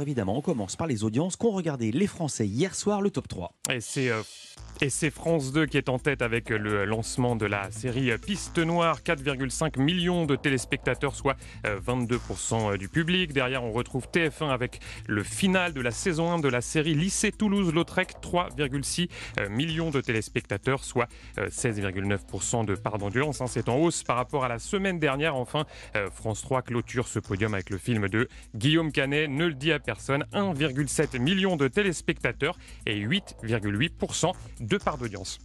Évidemment, on commence par les audiences qu'ont regardé les Français hier soir, le top 3. Et c'est euh, et c'est France 2 qui est en tête avec le lancement de la série Piste Noire, 4,5 millions de téléspectateurs, soit 22% euh, du public. Derrière, on retrouve TF1 avec le final de la saison 1 de la série Lycée Toulouse-Lautrec, 3,6 euh, millions de téléspectateurs, soit 16,9% de part d'audience. Hein. C'est en hausse par rapport à la semaine dernière. Enfin, France 3 clôture ce podium avec le film de Guillaume Canet, Ne le dit à personne, 1,7 million de téléspectateurs et 8,8% deux parts d'audience.